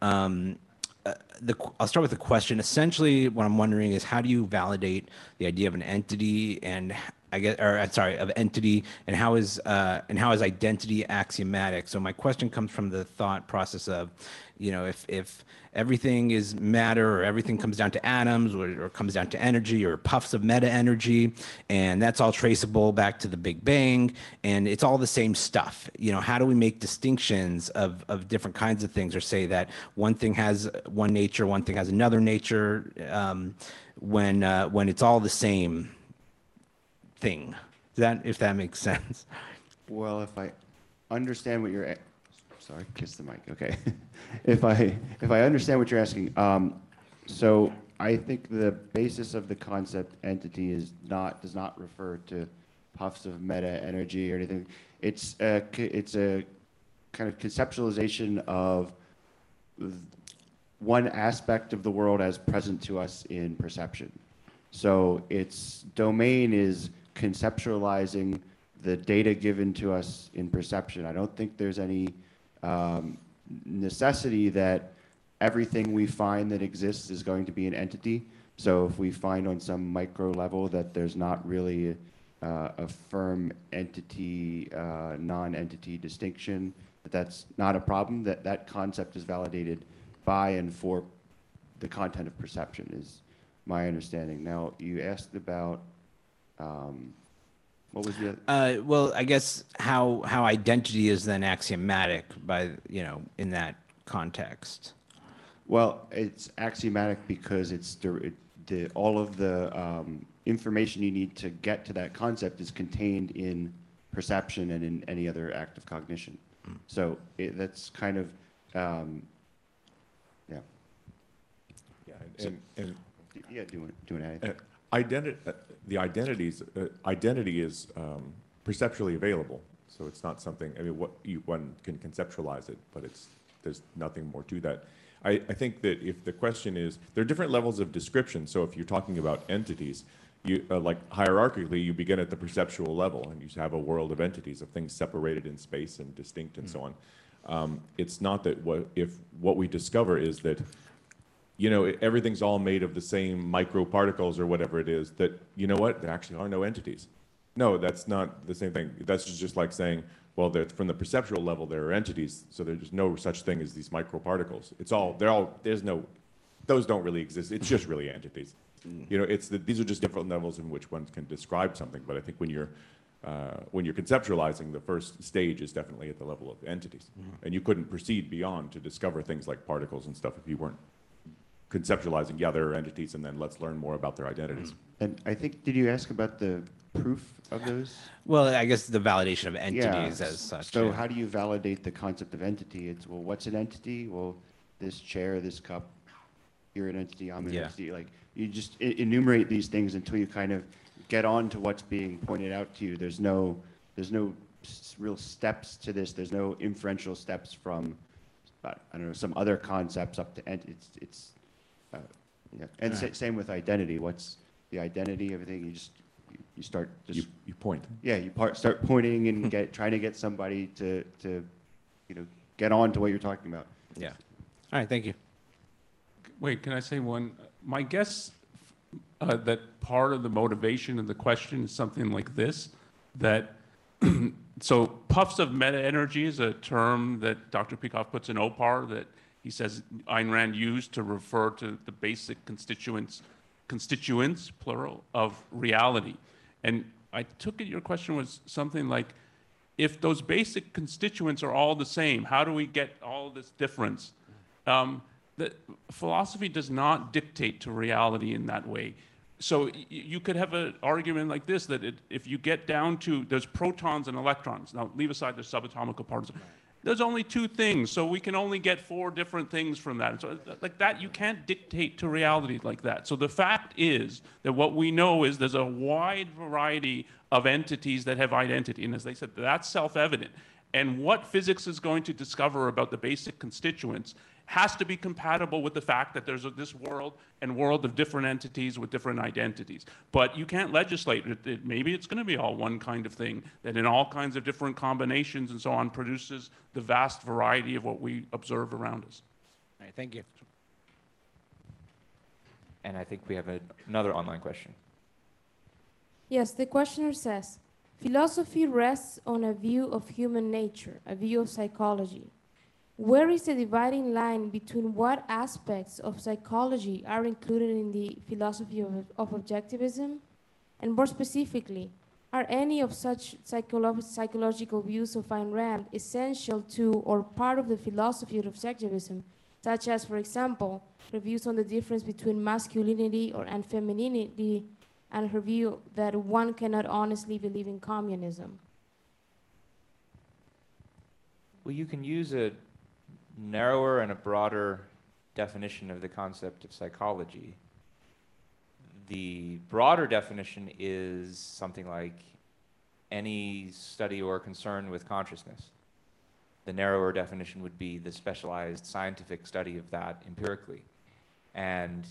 Um, uh, the, I'll start with the question. Essentially, what I'm wondering is how do you validate the idea of an entity and I guess, or sorry, of entity, and how is uh, and how is identity axiomatic? So my question comes from the thought process of, you know, if if everything is matter or everything comes down to atoms or, or comes down to energy or puffs of meta energy, and that's all traceable back to the Big Bang, and it's all the same stuff. You know, how do we make distinctions of of different kinds of things, or say that one thing has one nature, one thing has another nature, um, when uh, when it's all the same? Thing. That if that makes sense. Well, if I understand what you're, sorry, kiss the mic. Okay, if I if I understand what you're asking, um, so I think the basis of the concept entity is not does not refer to puffs of meta energy or anything. It's a it's a kind of conceptualization of one aspect of the world as present to us in perception. So its domain is conceptualizing the data given to us in perception. I don't think there's any um, necessity that everything we find that exists is going to be an entity. So if we find on some micro level that there's not really uh, a firm entity, uh, non-entity distinction, that that's not a problem, that that concept is validated by and for the content of perception is my understanding. Now, you asked about um, what was the? Uh, well, I guess how how identity is then axiomatic by you know in that context. Well, it's axiomatic because it's the, the all of the um, information you need to get to that concept is contained in perception and in any other act of cognition. Mm. So it, that's kind of um, yeah. Yeah, and, and, yeah, doing doing anything. Uh, identity, uh, the identities, uh, identity is um, perceptually available. So it's not something, I mean, what you, one can conceptualize it, but it's, there's nothing more to that. I, I think that if the question is, there are different levels of description. So if you're talking about entities, you, uh, like hierarchically, you begin at the perceptual level and you have a world of entities, of things separated in space and distinct and mm-hmm. so on. Um, it's not that what, if what we discover is that you know, everything's all made of the same microparticles or whatever it is, that, you know what, there actually are no entities. No, that's not the same thing. That's just like saying, well, from the perceptual level, there are entities, so there's no such thing as these microparticles. It's all, they're all, there's no, those don't really exist. It's just really entities. Mm. You know, it's the, these are just different levels in which one can describe something. But I think when you're uh, when you're conceptualizing, the first stage is definitely at the level of entities, mm -hmm. and you couldn't proceed beyond to discover things like particles and stuff if you weren't conceptualizing, yeah, there are entities, and then let's learn more about their identities. Mm-hmm. And I think, did you ask about the proof of those? Well, I guess the validation of entities yeah. as such. So yeah. how do you validate the concept of entity? It's, well, what's an entity? Well, this chair, this cup, you're an entity, I'm an yeah. entity. Like, you just enumerate these things until you kind of get on to what's being pointed out to you. There's no, there's no real steps to this. There's no inferential steps from I don't know, some other concepts up to, and it's, it's, uh, yeah. And sa- same with identity. What's the identity, everything, you just, you- you start You, just, you point. yeah, you part, start pointing and get, trying to get somebody to, to, you know, get on to what you're talking about. Yeah. All right, thank you. Wait, can I say one? My guess uh, that part of the motivation of the question is something like this, that, so puffs of meta-energy is a term that Dr. Peikoff puts in OPAR that he says Ayn Rand used to refer to the basic constituents, constituents, plural, of reality. And I took it your question was something like, if those basic constituents are all the same, how do we get all this difference? Um, the philosophy does not dictate to reality in that way. So you could have an argument like this that it, if you get down to there's protons and electrons. Now leave aside the subatomic particles. There's only two things, so we can only get four different things from that. So uh, like that, you can't dictate to reality like that. So the fact is that what we know is there's a wide variety of entities that have identity, and as they said, that's self-evident. And what physics is going to discover about the basic constituents has to be compatible with the fact that there's a, this world and world of different entities with different identities. But you can't legislate it. it maybe it's going to be all one kind of thing that in all kinds of different combinations and so on produces the vast variety of what we observe around us. All right, thank you. And I think we have a, another online question. Yes, the questioner says, philosophy rests on a view of human nature, a view of psychology. Where is the dividing line between what aspects of psychology are included in the philosophy of, of objectivism? And more specifically, are any of such psycholo- psychological views of Ayn Rand essential to or part of the philosophy of objectivism, such as, for example, her views on the difference between masculinity or and femininity, and her view that one cannot honestly believe in communism? Well, you can use a narrower and a broader definition of the concept of psychology. The broader definition is something like any study or concern with consciousness. The narrower definition would be the specialized scientific study of that empirically. And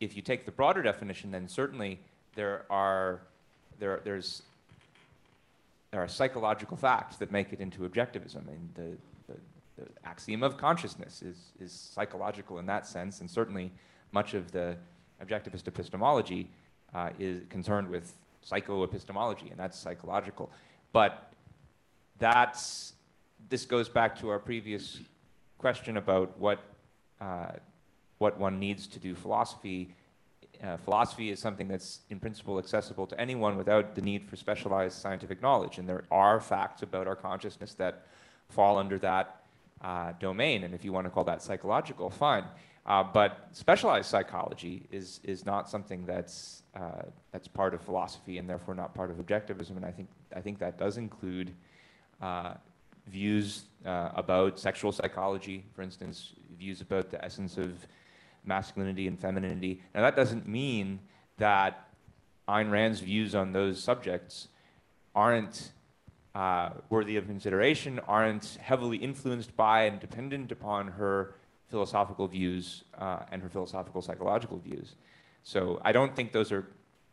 if you take the broader definition, then certainly there are there, there's there are psychological facts that make it into objectivism. And the, the, the axiom of consciousness is, is psychological in that sense, and certainly much of the objectivist epistemology uh, is concerned with psychoepistemology, and that's psychological. But that's this goes back to our previous question about what uh, what one needs to do philosophy. Uh, philosophy is something that's in principle accessible to anyone without the need for specialized scientific knowledge, and there are facts about our consciousness that fall under that uh, domain. And if you want to call that psychological, fine. Uh, but specialized psychology is is not something that's uh, that's part of philosophy and therefore not part of objectivism. And I think I think that does include uh, views uh, about sexual psychology, for instance, views about the essence of masculinity and femininity. Now that doesn't mean that Ayn Rand's views on those subjects aren't uh, worthy of consideration, aren't heavily influenced by and dependent upon her philosophical views uh, and her philosophical psychological views. So I don't think those are,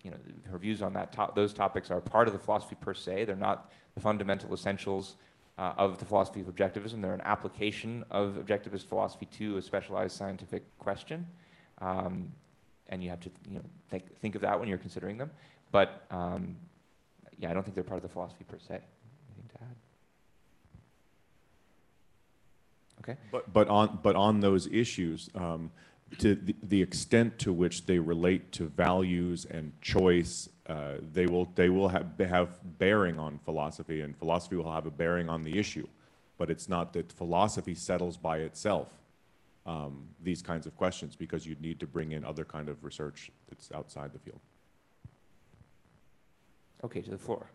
you know, her views on that to- those topics are part of the philosophy per se. They're not the fundamental essentials uh, of the philosophy of objectivism. They're an application of objectivist philosophy to a specialized scientific question. Um, and you have to, you know, think, think of that when you're considering them. But um, yeah, I don't think they're part of the philosophy per se. Anything to add? Okay. But, but on, but on those issues, um, to the, the extent to which they relate to values and choice, uh, they will, they will have, have bearing on philosophy, and philosophy will have a bearing on the issue. But it's not that philosophy settles by itself um, these kinds of questions, because you'd need to bring in other kind of research that's outside the field. Okay, to the floor.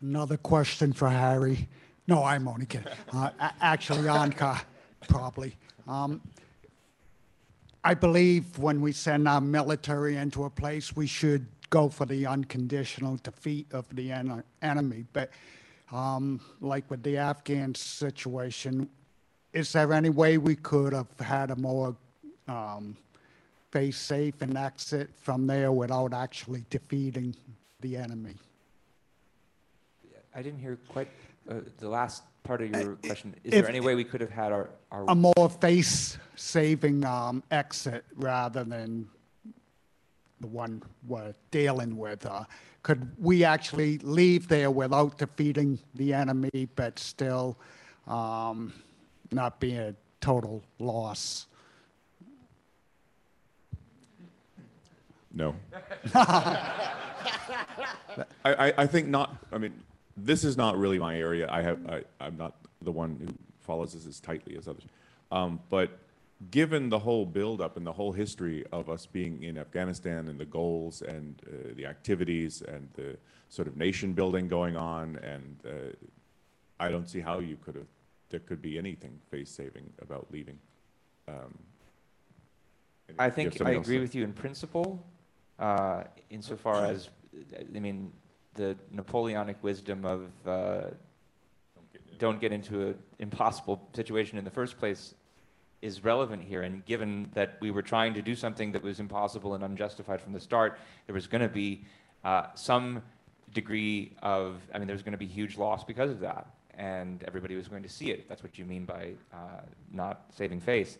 Another question for Harry. No, I'm only kidding. Uh, actually, Onkar, probably. Um, I believe when we send our military into a place, we should go for the unconditional defeat of the en- enemy. But um, like with the Afghan situation, is there any way we could have had a more um, face safe and exit from there without actually defeating the enemy? I didn't hear quite uh, the last part of your question. Is if- there any way we could have had our, our A more face saving um, exit rather than the one we're dealing with. Uh, could we actually leave there without defeating the enemy, but still um, not be a total loss? No. I, I, I think not. I mean, this is not really my area. I have, I, I'm not the one who follows this as tightly as others. Um, but given the whole buildup and the whole history of us being in Afghanistan and the goals and uh, the activities and the sort of nation building going on, and uh, I don't see how you could have, there could be anything face saving about leaving. Um, I think I agree to- with you in principle, uh, insofar as, I mean, the Napoleonic wisdom of uh, don't get into an impossible situation in the first place is relevant here. And given that we were trying to do something that was impossible and unjustified from the start, there was going to be uh, some degree of, I mean, there was going to be huge loss because of that. And everybody was going to see it. That's what you mean by uh, not saving face.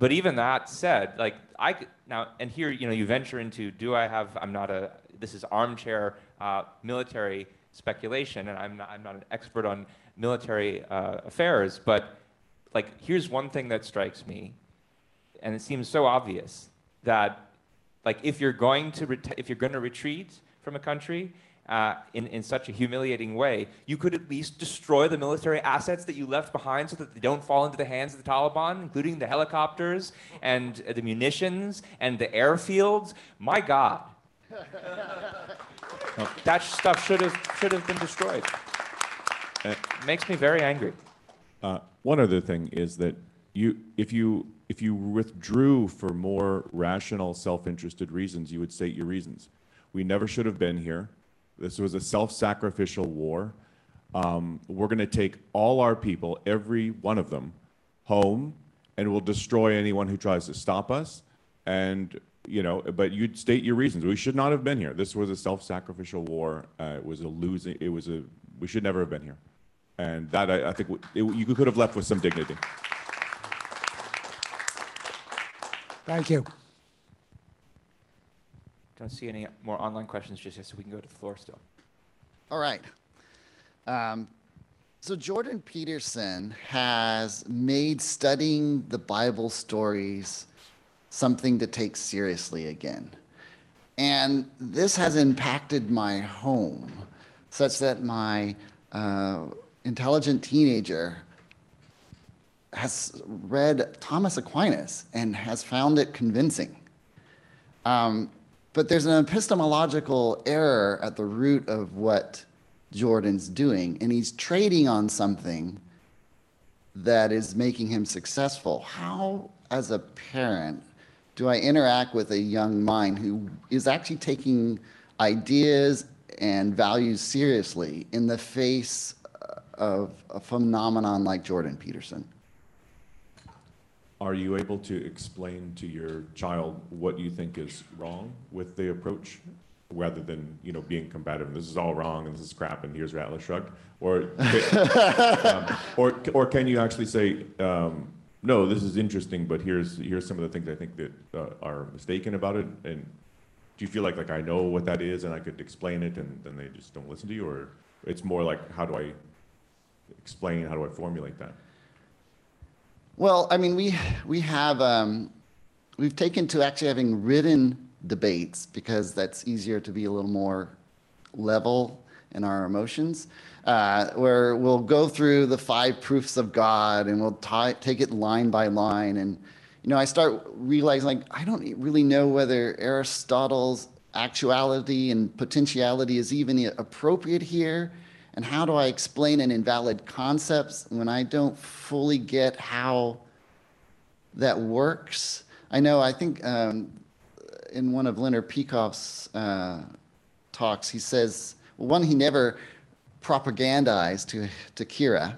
But even that said, like I now, and here, you know, you venture into, do I have? I'm not a. This is armchair uh, military speculation, and I'm not. I'm not an expert on military uh, affairs. But like, here's one thing that strikes me, and it seems so obvious that, like, if you're going to ret- if you're going to retreat from a country. Uh, in, in such a humiliating way, you could at least destroy the military assets that you left behind so that they don't fall into the hands of the Taliban, including the helicopters and uh, the munitions and the airfields. My God. that stuff should have, should have been destroyed. It makes me very angry. Uh, one other thing is that you, if you, if you withdrew for more rational, self-interested reasons, you would state your reasons. We never should have been here. This was a self-sacrificial war. Um, we're going to take all our people, every one of them, home, and we'll destroy anyone who tries to stop us. And you know, but you'd state your reasons. We should not have been here. This was a self-sacrificial war. Uh, it was a losing. It was a. We should never have been here. And that I, I think it, you could have left with some dignity. Thank you. Don't see any more online questions just yet, so we can go to the floor still. All right. Um, so Jordan Peterson has made studying the Bible stories something to take seriously again. And this has impacted my home such that my uh, intelligent teenager has read Thomas Aquinas and has found it convincing. Um, but there's an epistemological error at the root of what Jordan's doing, and he's trading on something that is making him successful. How, as a parent, do I interact with a young mind who is actually taking ideas and values seriously in the face of a phenomenon like Jordan Peterson? Are you able to explain to your child what you think is wrong with the approach, rather than you know being combative? This is all wrong, and this is crap, and here's Atlas shrugged, or um, or or can you actually say, um, no, this is interesting, but here's here's some of the things I think that uh, are mistaken about it, and do you feel like like I know what that is and I could explain it, and then they just don't listen to you, or it's more like how do I explain, how do I formulate that? Well, I mean, we we have um, we've taken to actually having written debates because that's easier to be a little more level in our emotions. Uh, where we'll go through the five proofs of God and we'll ti take it line by line. And you know, I start realizing like I don't really know whether Aristotle's actuality and potentiality is even appropriate here. And how do I explain an invalid concept when I don't fully get how that works? I know, I think um, in one of Leonard Peikoff's uh, talks, he says, well, one, he never propagandized to, to Kira.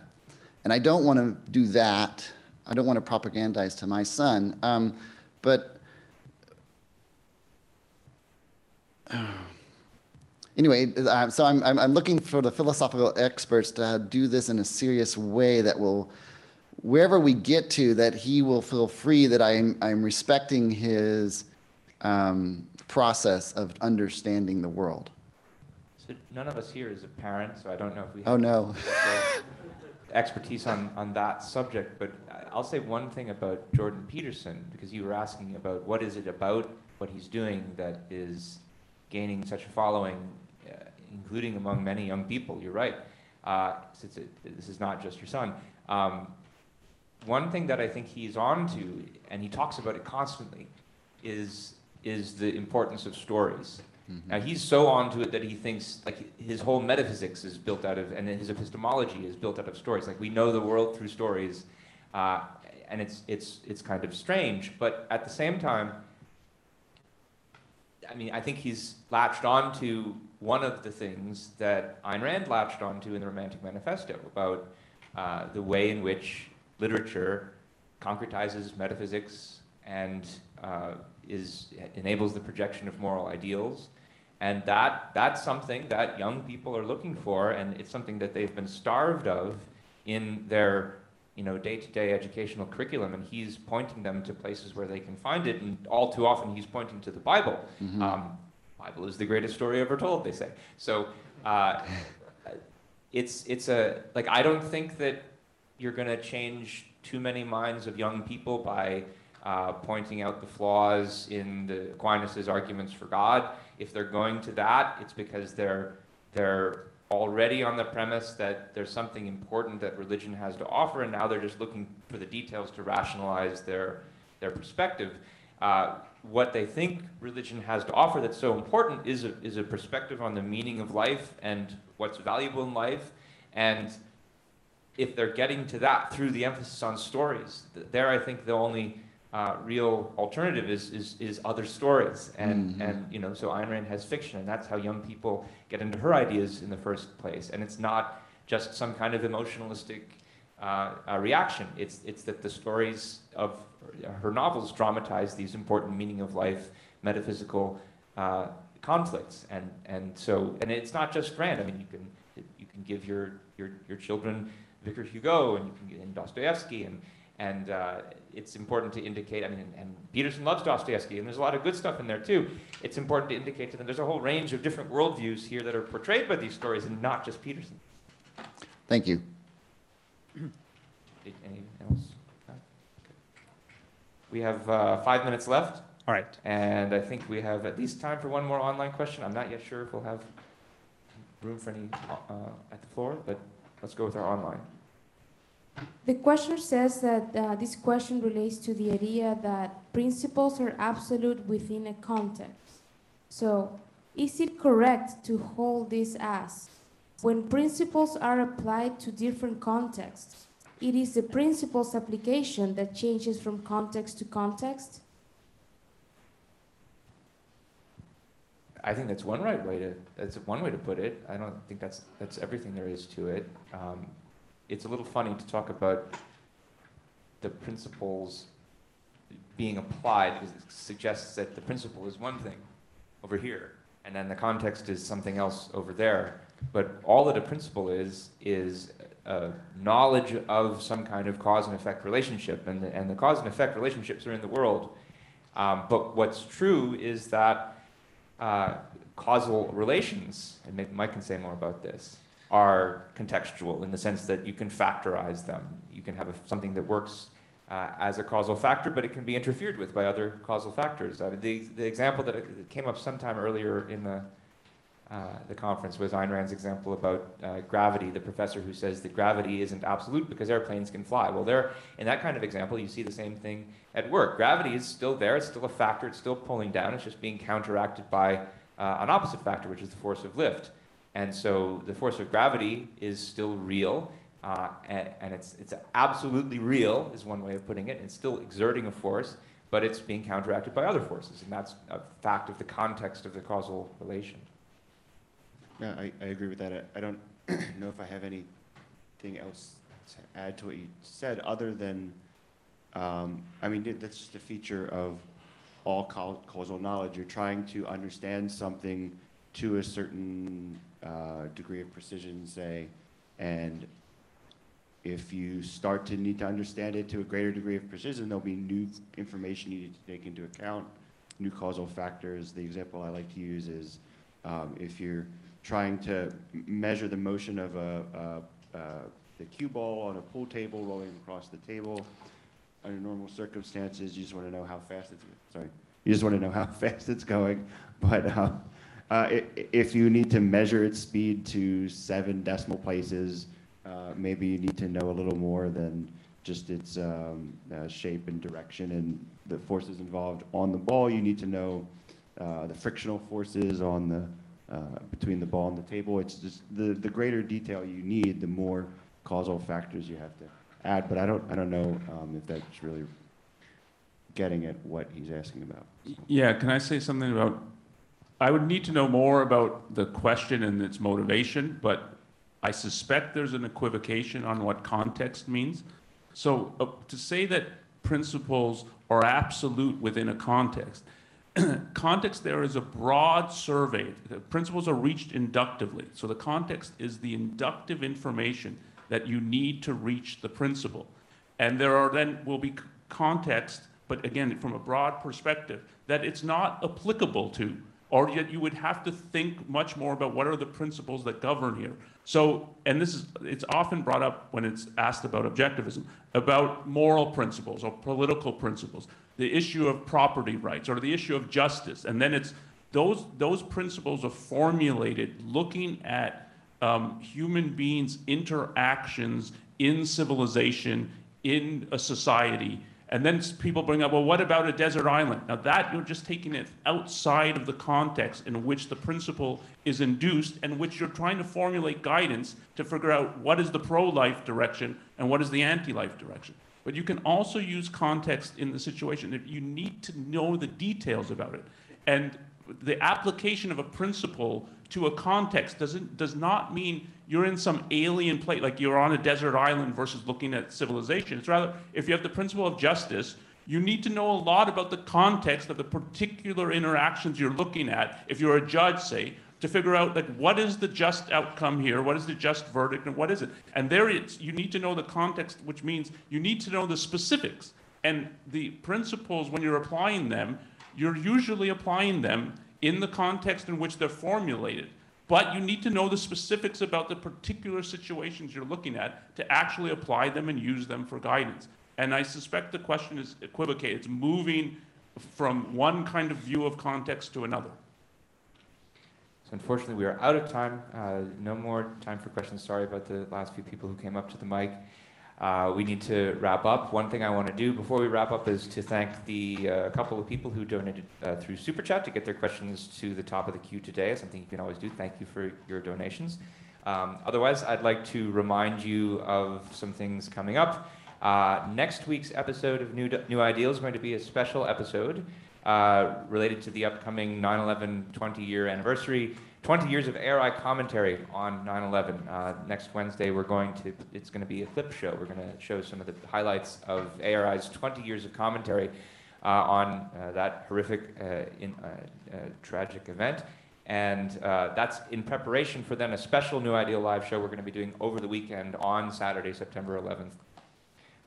and I don't want to do that. I don't want to propagandize to my son. Um, but anyway, uh, so I'm, I'm, I'm looking for the philosophical experts to do this in a serious way that will, wherever we get to, that he will feel free that I'm, I'm respecting his um, process of understanding the world. So none of us here is a parent, so I don't know if we. Oh, no. expertise on, on that subject, but I'll say one thing about Jordan Peterson, because you were asking about what is it about what he's doing that is gaining such a following, including among many young people. You're right. Uh, since it, this is not just your son. Um, one thing that I think he's on to, and he talks about it constantly, is is the importance of stories. Mm-hmm. Now he's so onto it that he thinks like his whole metaphysics is built out of, and his epistemology is built out of stories. Like we know the world through stories, uh, and it's it's it's kind of strange. But at the same time, I mean, I think he's latched on to one of the things that Ayn Rand latched onto in the Romantic Manifesto about uh, the way in which literature concretizes metaphysics and uh, is enables the projection of moral ideals. And that, that's something that young people are looking for, and it's something that they've been starved of in their you know, day-to-day educational curriculum, and he's pointing them to places where they can find it. And all too often, he's pointing to the Bible. Mm-hmm. Um, Bible is the greatest story ever told, they say. So uh, it's it's a like I don't think that you're going to change too many minds of young people by uh, pointing out the flaws in the Aquinas' arguments for God. If they're going to that, it's because they're they're already on the premise that there's something important that religion has to offer, and now they're just looking for the details to rationalize their their perspective. Uh, what they think religion has to offer that's so important is a, is a perspective on the meaning of life and what's valuable in life. And if they're getting to that through the emphasis on stories, there I think the only uh, real alternative is, is, is other stories. And, mm-hmm. and, you know, so Ayn Rand has fiction, and that's how young people get into her ideas in the first place. And it's not just some kind of emotionalistic uh, uh, reaction. It's, it's that the stories of her novels dramatize these important meaning of life, metaphysical uh, conflicts. And, and so, and it's not just Rand. I mean, you can, you can give your, your, your children Victor Hugo and you can get in Dostoevsky and, and uh, it's important to indicate, I mean, and, and Peterson loves Dostoevsky, and there's a lot of good stuff in there too. It's important to indicate to them there's a whole range of different worldviews here that are portrayed by these stories and not just Peterson. Thank you. Anything else? We have uh, five minutes left. All right. And I think we have at least time for one more online question. I'm not yet sure if we'll have room for any uh, at the floor, but let's go with our online. The questioner says that uh, this question relates to the idea that principles are absolute within a context. So, is it correct to hold this as when principles are applied to different contexts, it is the principle's application that changes from context to context? I think that's one right way to that's one way to put it. I don't think that's that's everything there is to it. Um, it's a little funny to talk about the principles being applied because it suggests that the principle is one thing over here, and then the context is something else over there. But all that a principle is is knowledge of some kind of cause and effect relationship, and the, and the cause and effect relationships are in the world. Um, but what's true is that uh, causal relations, and Mike can say more about this, are contextual in the sense that you can factorize them. You can have a, something that works uh, as a causal factor, but it can be interfered with by other causal factors. I mean, the, the example that came up sometime earlier in the, uh, the conference was Ayn Rand's example about uh, gravity, the professor who says that gravity isn't absolute because airplanes can fly. Well, there, in that kind of example, you see the same thing at work. Gravity is still there, it's still a factor, it's still pulling down, it's just being counteracted by uh, an opposite factor, which is the force of lift. And so the force of gravity is still real, uh, and, and, it's, it's absolutely real, is one way of putting it. It's still exerting a force, but it's being counteracted by other forces, and that's a fact of the context of the causal relation. Yeah, I, I agree with that. I, I don't know if I have anything else to add to what you said, other than, um, I mean, that's just a feature of all cau- causal knowledge. You're trying to understand something to a certain uh, degree of precision, say, and if you start to need to understand it to a greater degree of precision, there'll be new information you need to take into account, new causal factors. The example I like to use is um, if you're trying to measure the motion of a, a, a the cue ball on a pool table rolling across the table, under normal circumstances, you just want to know how fast it's sorry, you just want to know how fast it's going. But uh, uh, if you need to measure its speed to seven decimal places, uh, maybe you need to know a little more than just its um, uh, shape and direction and the forces involved on the ball. You need to know uh, the frictional forces on the uh, between the ball and the table. It's just the the greater detail you need, the more causal factors you have to add. But I don't I don't know um, if that's really getting at what he's asking about. Yeah, can I say something about, I would need to know more about the question and its motivation, but I suspect there's an equivocation on what context means. So uh, to say that principles are absolute within a context, context there is a broad survey. The principles are reached inductively. So the context is the inductive information that you need to reach the principle. And there are then will be context, but again, from a broad perspective, that it's not applicable to, or yet you would have to think much more about what are the principles that govern here. So, and this is, it's often brought up when it's asked about objectivism, about moral principles or political principles, the issue of property rights or the issue of justice. And then it's, those, those principles are formulated looking at um, human beings' interactions in civilization, in a society. And then people bring up, well, what about a desert island? Now, that you're just taking it outside of the context in which the principle is induced and which you're trying to formulate guidance to figure out what is the pro life direction and what is the anti life direction. But you can also use context in the situation. If you need to know the details about it. And the application of a principle to a context doesn't does not mean you're in some alien place like you're on a desert island versus looking at civilization it's rather if you have the principle of justice you need to know a lot about the context of the particular interactions you're looking at if you're a judge say to figure out like what is the just outcome here what is the just verdict and what is it and there it's you need to know the context which means you need to know the specifics and the principles when you're applying them you're usually applying them in the context in which they're formulated. But you need to know the specifics about the particular situations you're looking at to actually apply them and use them for guidance. And I suspect the question is equivocated. It's moving from one kind of view of context to another. Unfortunately, we are out of time. Uh, no more time for questions. Sorry about the last few people who came up to the mic. Uh, we need to wrap up. One thing I want to do before we wrap up is to thank the uh, couple of people who donated uh, through Super Chat to get their questions to the top of the queue today. Something you can always do. Thank you for your donations. Um, otherwise, I'd like to remind you of some things coming up. Uh, next week's episode of New, New Ideal is going to be a special episode uh, related to the upcoming 9 11 20 year anniversary. 20 years of ARI commentary on 9 11. Uh, next Wednesday, we're going to, it's going to be a clip show. We're going to show some of the highlights of ARI's 20 years of commentary uh, on uh, that horrific, uh, in, tragic event. And that's in preparation for then a special New Ideal live show we're going to be doing over the weekend on Saturday, September 11th.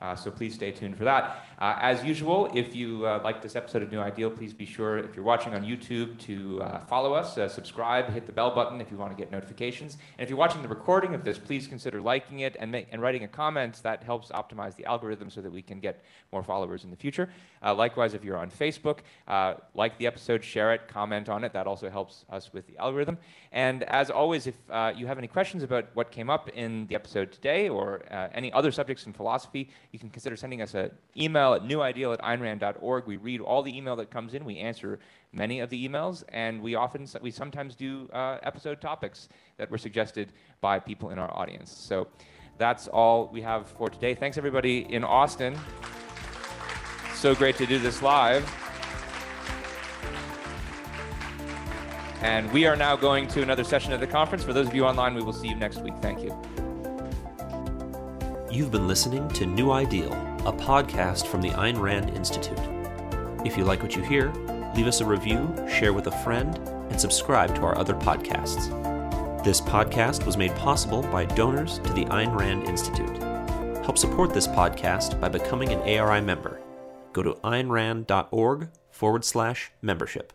Uh, so please stay tuned for that. Uh, as usual, if you uh, like this episode of New Ideal, please be sure, if you're watching on YouTube, to uh, follow us, uh, subscribe, hit the bell button if you want to get notifications. And if you're watching the recording of this, please consider liking it and, make, and writing a comment. That helps optimize the algorithm so that we can get more followers in the future. Uh, likewise, if you're on Facebook, uh, like the episode, share it, comment on it. That also helps us with the algorithm. And as always, if uh, you have any questions about what came up in the episode today or uh, any other subjects in philosophy, you can consider sending us an email at newideal at aynrand.org. We read all the email that comes in. We answer many of the emails, and we often, we sometimes do uh, episode topics that were suggested by people in our audience. So that's all we have for today. Thanks everybody in Austin. So great to do this live. And we are now going to another session of the conference. For those of you online, we will see you next week. Thank you. You've been listening to New Ideal, a podcast from the Ayn Rand Institute. If you like what you hear, leave us a review, share with a friend, and subscribe to our other podcasts. This podcast was made possible by donors to the Ayn Rand Institute. Help support this podcast by becoming an ARI member. Go to aynrand.org forward slash membership.